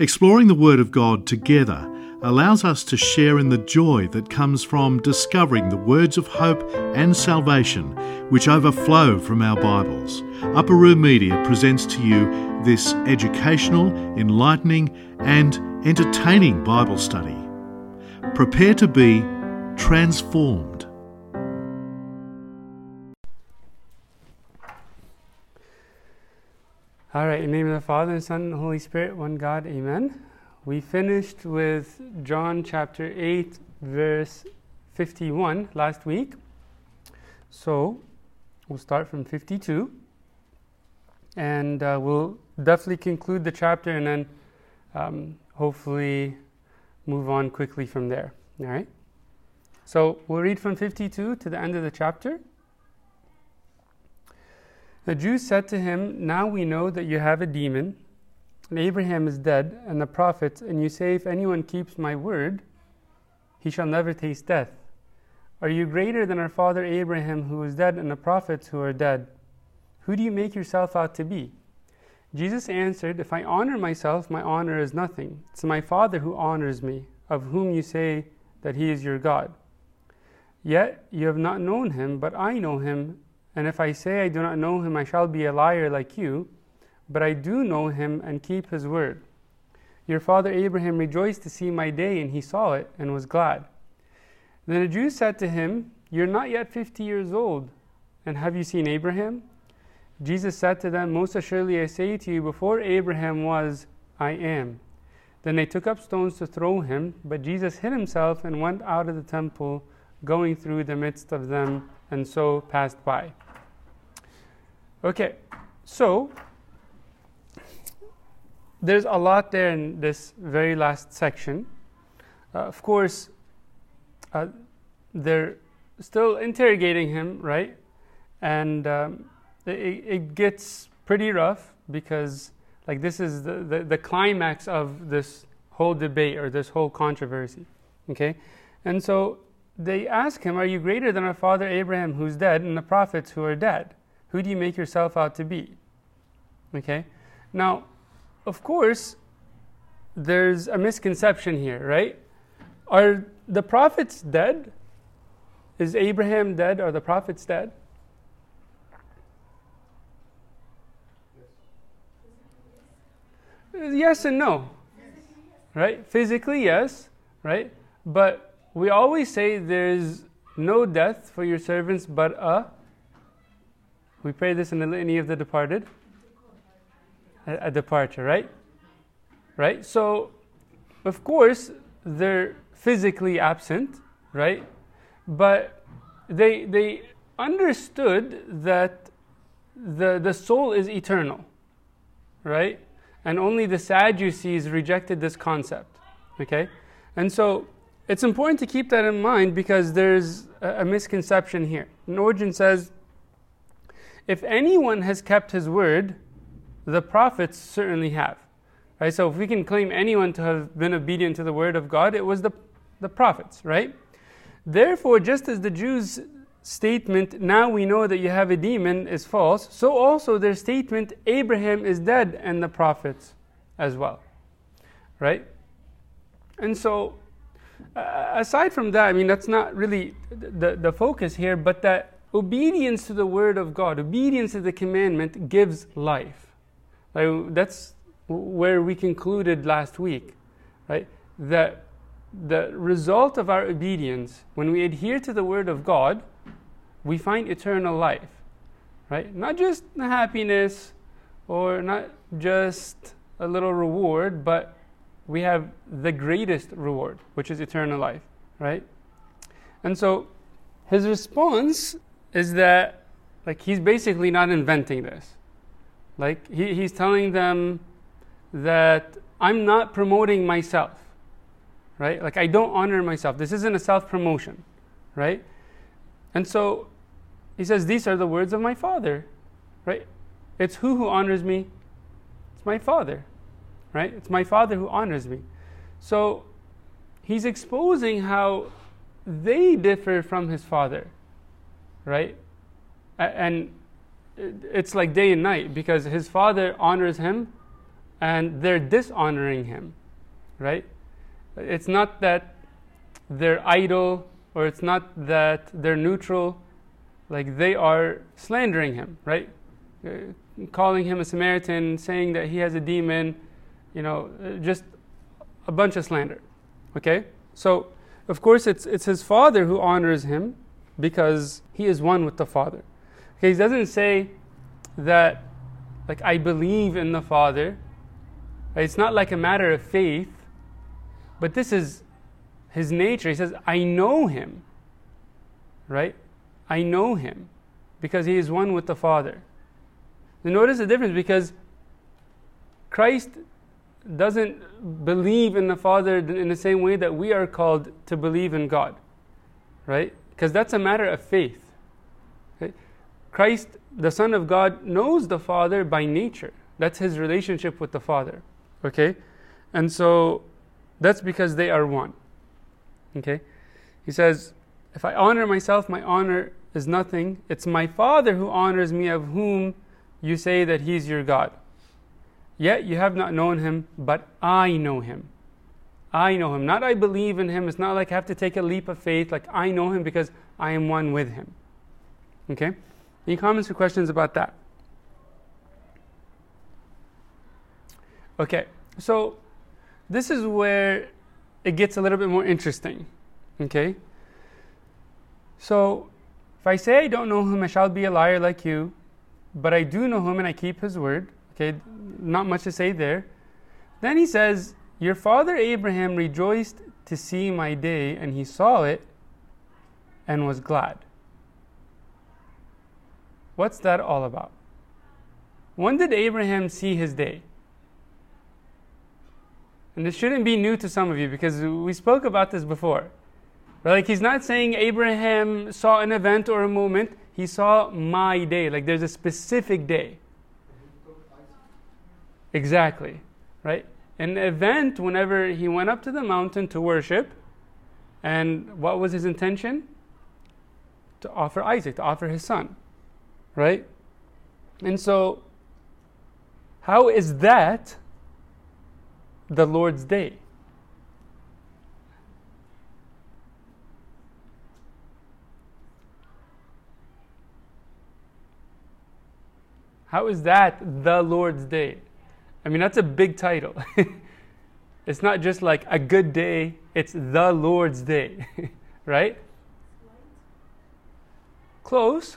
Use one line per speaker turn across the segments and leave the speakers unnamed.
Exploring the Word of God together allows us to share in the joy that comes from discovering the words of hope and salvation which overflow from our Bibles. Upper Room Media presents to you this educational, enlightening, and entertaining Bible study. Prepare to be transformed.
All right, in the name of the Father, and Son, and Holy Spirit, one God, amen. We finished with John chapter 8, verse 51 last week. So we'll start from 52. And uh, we'll definitely conclude the chapter and then um, hopefully move on quickly from there. All right? So we'll read from 52 to the end of the chapter. The Jews said to him, Now we know that you have a demon, and Abraham is dead, and the prophets, and you say, If anyone keeps my word, he shall never taste death. Are you greater than our father Abraham, who is dead, and the prophets who are dead? Who do you make yourself out to be? Jesus answered, If I honor myself, my honor is nothing. It's my Father who honors me, of whom you say that he is your God. Yet you have not known him, but I know him and if I say I do not know him, I shall be a liar like you, but I do know him and keep his word. Your father Abraham rejoiced to see my day, and he saw it and was glad. Then the Jews said to him, You're not yet fifty years old, and have you seen Abraham? Jesus said to them, Most assuredly I say to you, before Abraham was, I am. Then they took up stones to throw him, but Jesus hid himself and went out of the temple, going through the midst of them and so passed by. Okay, so there's a lot there in this very last section. Uh, of course, uh, they're still interrogating him, right? And um, it, it, gets pretty rough because, like, this is the, the, the climax of this whole debate or this whole controversy. Okay? And so they ask him, Are you greater than our father Abraham, who's dead, and the prophets who are dead? Who do you make yourself out to be? Okay? Now, of course, there's a misconception here, right? Are the prophets dead? Is Abraham dead? Are the prophets dead? Yes and no. Right? Physically, yes, right? But we always say there's no death for your servants but a. We pray this in the litany of the departed. A, a departure, right? Right? So, of course, they're physically absent, right? But they, they understood that the, the soul is eternal, right? And only the Sadducees rejected this concept, okay? And so it's important to keep that in mind because there's a, a misconception here. And says, if anyone has kept his word, the prophets certainly have. Right? So if we can claim anyone to have been obedient to the word of God, it was the, the prophets, right? Therefore, just as the Jews' statement, now we know that you have a demon, is false, so also their statement, Abraham is dead, and the prophets as well. Right? And so uh, aside from that, I mean, that's not really the, the focus here, but that obedience to the word of God, obedience to the commandment gives life. Like, that's where we concluded last week, right? That the result of our obedience, when we adhere to the word of God, we find eternal life, right? Not just happiness or not just a little reward, but we have the greatest reward, which is eternal life, right? And so his response is that, like, he's basically not inventing this. Like, he, he's telling them that I'm not promoting myself, right? Like, I don't honor myself. This isn't a self promotion, right? And so he says, These are the words of my Father, right? It's who who honors me? It's my Father right? It's my father who honors me. So he's exposing how they differ from his father, right? And it's like day and night because his father honors him and they're dishonoring him, right? It's not that they're idle or it's not that they're neutral, like they are slandering him, right? Uh, calling him a Samaritan, saying that he has a demon, you know, uh, just a bunch of slander. Okay? So, of course, it's, it's his father who honors him because he is one with the father. Okay, he doesn't say that, like, I believe in the father. It's not like a matter of faith, but this is his nature. He says, I know him. Right? I know him because he is one with the Father. Now notice the difference because Christ doesn't believe in the Father in the same way that we are called to believe in God. Right? Because that's a matter of faith. Christ, the Son of God, knows the Father by nature. That's his relationship with the Father. Okay? And so that's because they are one. Okay? He says, If I honor myself, my honor is nothing. It's my Father who honors me, of whom you say that He is your God. Yet you have not known Him, but I know Him. I know Him. Not I believe in Him. It's not like I have to take a leap of faith. Like I know Him because I am one with Him. Okay? Any comments or questions about that? Okay, so this is where it gets a little bit more interesting. Okay? So, if I say I don't know him, I shall be a liar like you, but I do know him and I keep his word. Okay, not much to say there. Then he says, Your father Abraham rejoiced to see my day, and he saw it and was glad. What's that all about? When did Abraham see his day? And this shouldn't be new to some of you because we spoke about this before. But like he's not saying Abraham saw an event or a moment, he saw my day. Like there's a specific day. Exactly. Right? An event whenever he went up to the mountain to worship, and what was his intention? To offer Isaac, to offer his son. Right? And so, how is that the Lord's day. How is that the Lord's day? I mean, that's a big title. it's not just like a good day, it's the Lord's day, right? Close.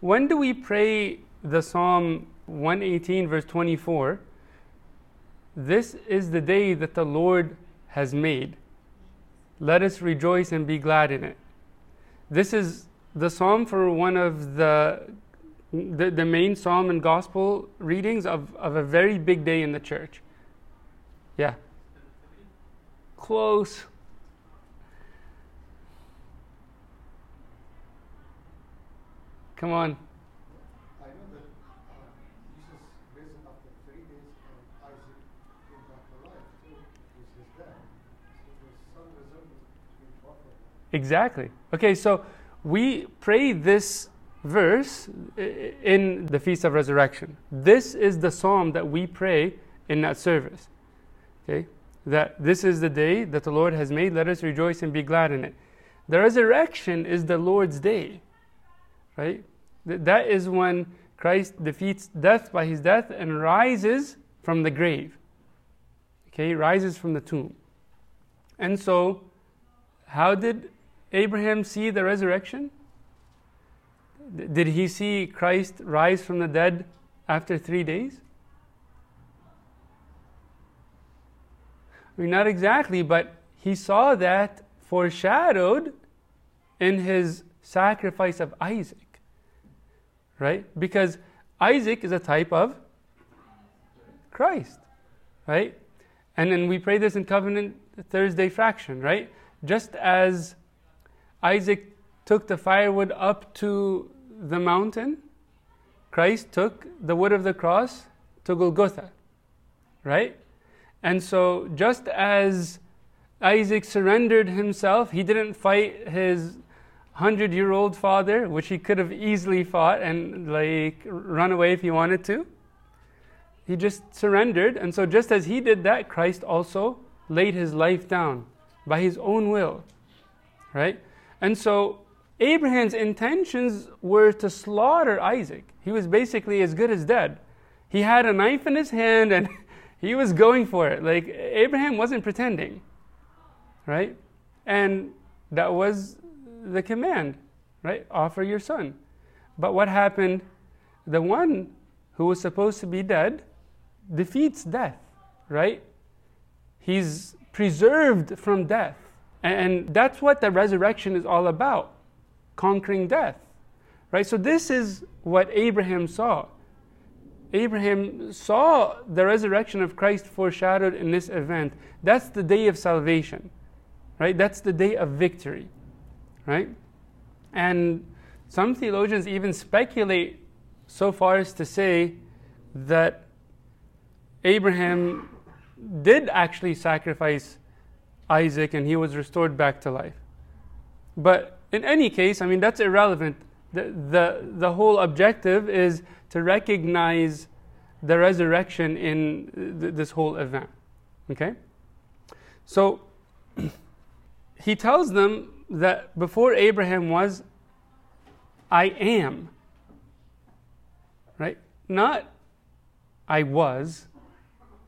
When do we pray the Psalm 118, verse 24 This is the day that the Lord has made. Let us rejoice and be glad in it. This is the psalm for one of the, the, the main psalm and gospel readings of, of a very big day in the church. Yeah. Close. Come on. Exactly. Okay, so we pray this verse in the Feast of Resurrection. This is the psalm that we pray in that service. Okay? That this is the day that the Lord has made, let us rejoice and be glad in it. The resurrection is the Lord's day. Right? That is when Christ defeats death by his death and rises from the grave. Okay, rises from the tomb. And so, how did Abraham see the resurrection? Did he see Christ rise from the dead after three days? I mean, not exactly, but he saw that foreshadowed in his sacrifice of Isaac. Right? Because Isaac is a type of Christ. Right? And then we pray this in Covenant Thursday fraction, right? Just as Isaac took the firewood up to the mountain. Christ took the wood of the cross to Golgotha. Right? And so, just as Isaac surrendered himself, he didn't fight his hundred year old father, which he could have easily fought and like run away if he wanted to. he just surrendered. And so, just as he did that, Christ also laid his life down by his own will. Right? And so, Abraham's intentions were to slaughter Isaac. He was basically as good as dead. He had a knife in his hand and he was going for it. Like, Abraham wasn't pretending. Right? And that was the command, right? Offer your son. But what happened? The one who was supposed to be dead defeats death, right? He's preserved from death. And that's what the resurrection is all about conquering death, right? So, this is what Abraham saw. Abraham saw the resurrection of Christ foreshadowed in this event. That's the day of salvation, right? That's the day of victory, right? And some theologians even speculate so far as to say that Abraham did actually sacrifice Isaac and he was restored back to life. But in any case, I mean, that's irrelevant. The, the, the whole objective is to recognize the resurrection in th- this whole event. Okay? So, he tells them that before Abraham was, I am. Right? Not I was,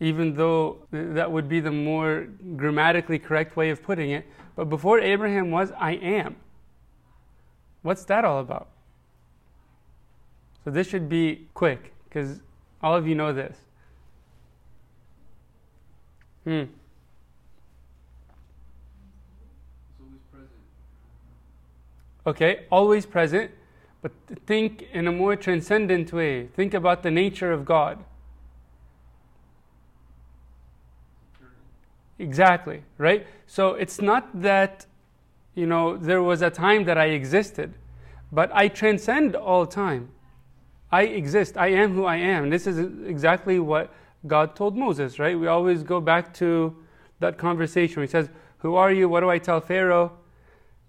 even though that would be the more grammatically correct way of putting it. But before Abraham was, I am. What's that all about? So this should be quick, because all of you know this. Hmm. Okay, always present, but think in a more transcendent way. Think about the nature of God. Exactly, right? So it's not that, you know, there was a time that I existed, but I transcend all time. I exist. I am who I am. This is exactly what God told Moses, right? We always go back to that conversation. Where he says, Who are you? What do I tell Pharaoh?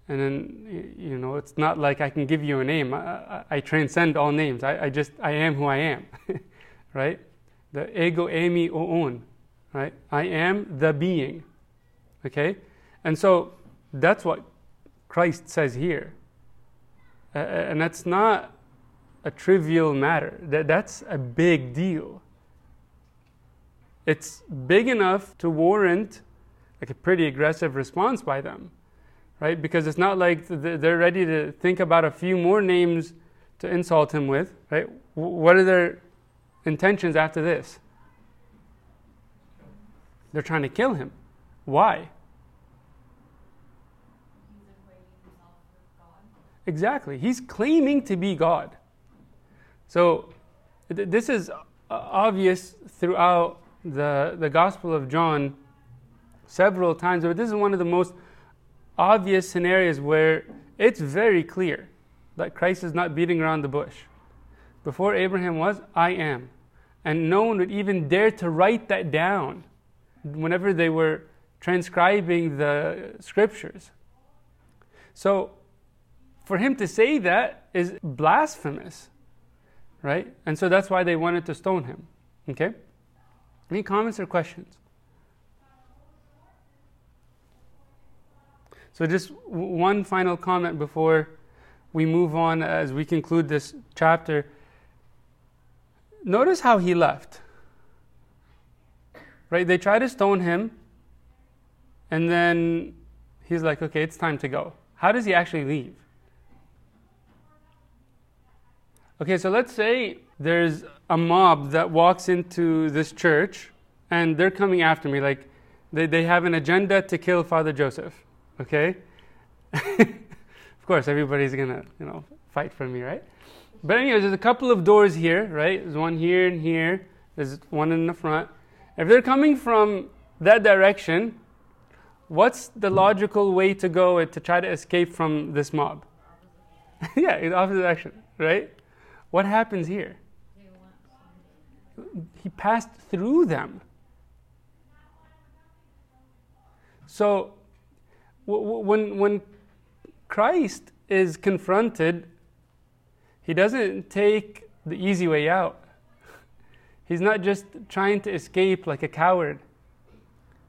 And then, you know, it's not like I can give you a name. I, I, transcend all names. I, I, just, I am who I am, right? The ego eimi oon right? I am the being. Okay? And so that's what Christ says here. Uh, and that's not a trivial matter. That, that's a big deal. It's big enough to warrant like a pretty aggressive response by them, right? Because it's not like they're ready to think about a few more names to insult him with, right? What are their intentions after this? They're trying to kill him. Why? Exactly. He's claiming to be God. So th- this is uh, obvious throughout the, the Gospel of John several times, but this is one of the most obvious scenarios where it's very clear that Christ is not beating around the bush. Before Abraham was, I am. And no one would even dare to write that down whenever they were transcribing the scriptures. So, for him to say that is blasphemous, right? And so that's why they wanted to stone him. Okay? Any comments or questions? So, just one final comment before we move on as we conclude this chapter. Notice how he left. Right? They try to stone him, and then he's like, okay, it's time to go. How does he actually leave? Okay, so let's say there's a mob that walks into this church and they're coming after me. Like, they, they have an agenda to kill Father Joseph. Okay? of course, everybody's gonna, you know, fight for me, right? But, anyways, there's a couple of doors here, right? There's one here and here, there's one in the front. If they're coming from that direction, what's the logical way to go to try to escape from this mob? yeah, in opposite direction, right? What happens here? He passed through them. So, when, when Christ is confronted, he doesn't take the easy way out. He's not just trying to escape like a coward,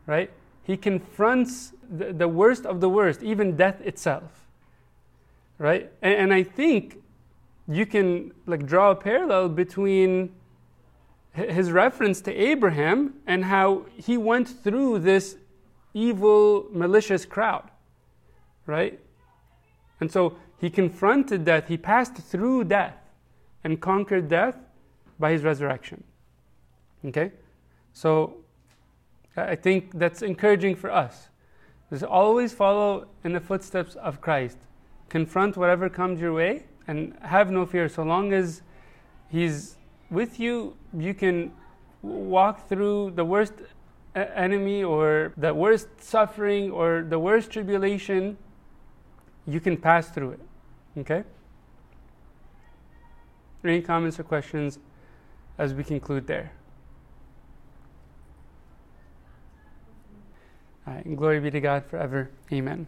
right? He confronts the, the worst of the worst, even death itself, right? And, and I think you can like draw a parallel between his reference to Abraham and how he went through this evil, malicious crowd, right? And so he confronted death, he passed through death and conquered death by his resurrection. Okay? So I think that's encouraging for us. Just always follow in the footsteps of Christ. Confront whatever comes your way and have no fear. So long as He's with you, you can walk through the worst enemy or the worst suffering or the worst tribulation. You can pass through it. Okay? Any comments or questions as we conclude there? All right, and glory be to God forever. Amen.